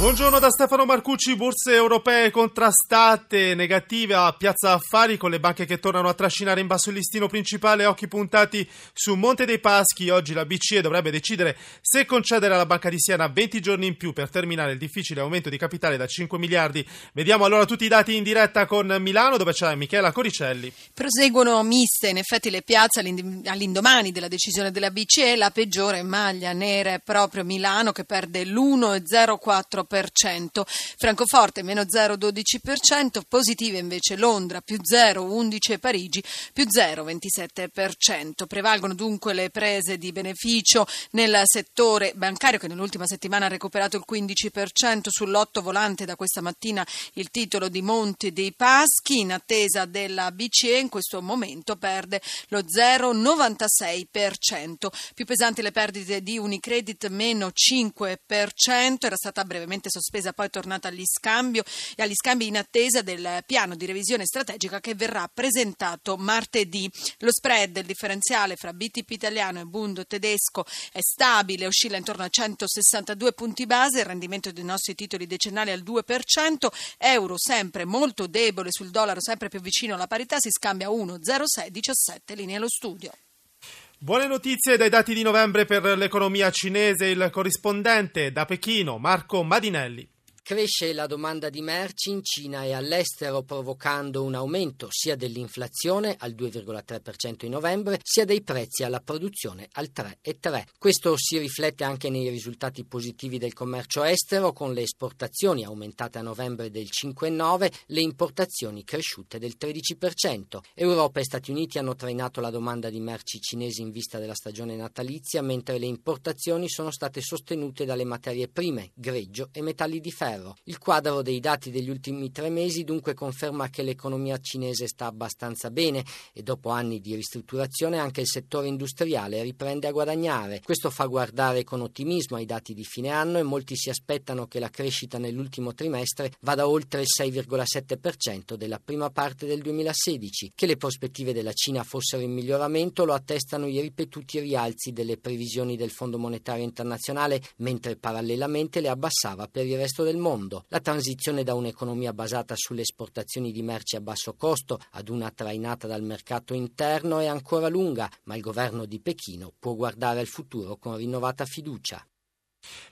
Buongiorno da Stefano Marcucci, borse europee contrastate, negative a Piazza Affari con le banche che tornano a trascinare in basso il listino principale, occhi puntati su Monte dei Paschi. Oggi la BCE dovrebbe decidere se concedere alla Banca di Siena 20 giorni in più per terminare il difficile aumento di capitale da 5 miliardi. Vediamo allora tutti i dati in diretta con Milano dove c'è Michela Coricelli. Proseguono miste in effetti le piazze all'indomani della decisione della BCE, la peggiore maglia nera è proprio Milano che perde l'1,04%. Francoforte meno 0,12%, positive invece Londra più 0,11% e Parigi più 0,27%. Prevalgono dunque le prese di beneficio nel settore bancario che nell'ultima settimana ha recuperato il 15% sull'otto volante da questa mattina il titolo di Monte dei Paschi in attesa della BCE in questo momento perde lo 0,96%. Più pesanti le perdite di Unicredit meno 5%, era stata brevemente temporaneamente sospesa, poi tornata agli, scambio, e agli scambi in attesa del piano di revisione strategica che verrà presentato martedì. Lo spread, il differenziale fra BTP italiano e Bund tedesco è stabile, oscilla intorno a 162 punti base, il rendimento dei nostri titoli decennali al 2%, euro sempre molto debole sul dollaro, sempre più vicino alla parità, si scambia 1,0617, linea allo studio. Buone notizie dai dati di novembre per l'economia cinese, il corrispondente da Pechino, Marco Madinelli. Cresce la domanda di merci in Cina e all'estero provocando un aumento sia dell'inflazione al 2,3% in novembre sia dei prezzi alla produzione al 3,3%. Questo si riflette anche nei risultati positivi del commercio estero con le esportazioni aumentate a novembre del 5,9%, le importazioni cresciute del 13%. Europa e Stati Uniti hanno trainato la domanda di merci cinesi in vista della stagione natalizia mentre le importazioni sono state sostenute dalle materie prime, greggio e metalli di ferro ferro. Il quadro dei dati degli ultimi tre mesi dunque conferma che l'economia cinese sta abbastanza bene e dopo anni di ristrutturazione anche il settore industriale riprende a guadagnare. Questo fa guardare con ottimismo ai dati di fine anno e molti si aspettano che la crescita nell'ultimo trimestre vada oltre il 6,7% della prima parte del 2016. Che le prospettive della Cina fossero in miglioramento lo attestano i ripetuti rialzi delle previsioni del Fondo Monetario Internazionale, mentre parallelamente le abbassava per il resto del mondo. La transizione da un'economia basata sulle esportazioni di merci a basso costo ad una trainata dal mercato interno è ancora lunga, ma il governo di Pechino può guardare al futuro con rinnovata fiducia.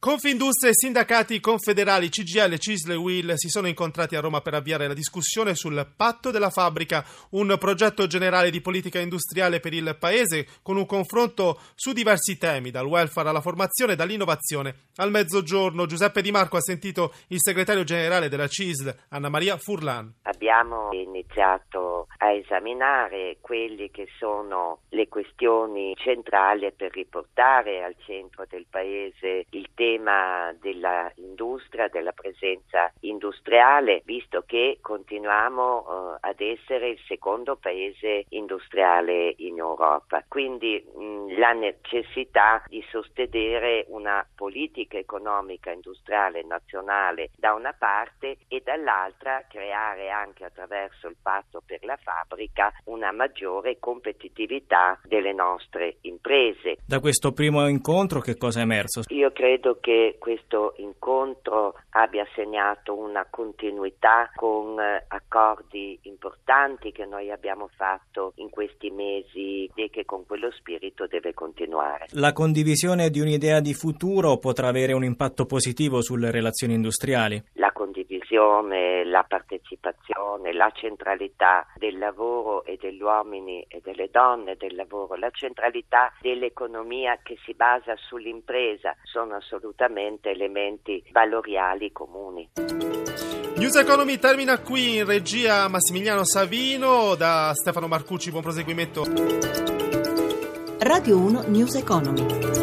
Confindustria e sindacati confederali CGL, CISL e WIL si sono incontrati a Roma per avviare la discussione sul patto della fabbrica, un progetto generale di politica industriale per il Paese con un confronto su diversi temi, dal welfare alla formazione, dall'innovazione al mezzogiorno. Giuseppe Di Marco ha sentito il segretario generale della CISL, Anna Maria Furlan. Abbiamo iniziato a esaminare quelle che sono le questioni centrali per riportare al centro del Paese il tema dell'industria, della presenza industriale, visto che continuiamo eh, ad essere il secondo paese industriale in Europa. Quindi mh, la necessità di sostenere una politica economica industriale nazionale da una parte e dall'altra creare anche attraverso il patto per la fabbrica una maggiore competitività delle nostre imprese. Da questo primo incontro che cosa è emerso? Io credo che questo incontro abbia segnato una continuità con eh, accordi importanti che noi abbiamo fatto in questi mesi e che con quello spirito deve continuare. La condivisione di un'idea di futuro potrà avere un impatto positivo sulle relazioni industriali? La condivisione, la partecipazione, la centralità del lavoro e degli uomini e delle donne del lavoro, la centralità dell'economia che si basa sull'impresa sono assolutamente elementi valoriali comuni. News Economy termina qui in regia Massimiliano Savino da Stefano Marcucci, buon proseguimento. Radio 1 News Economy.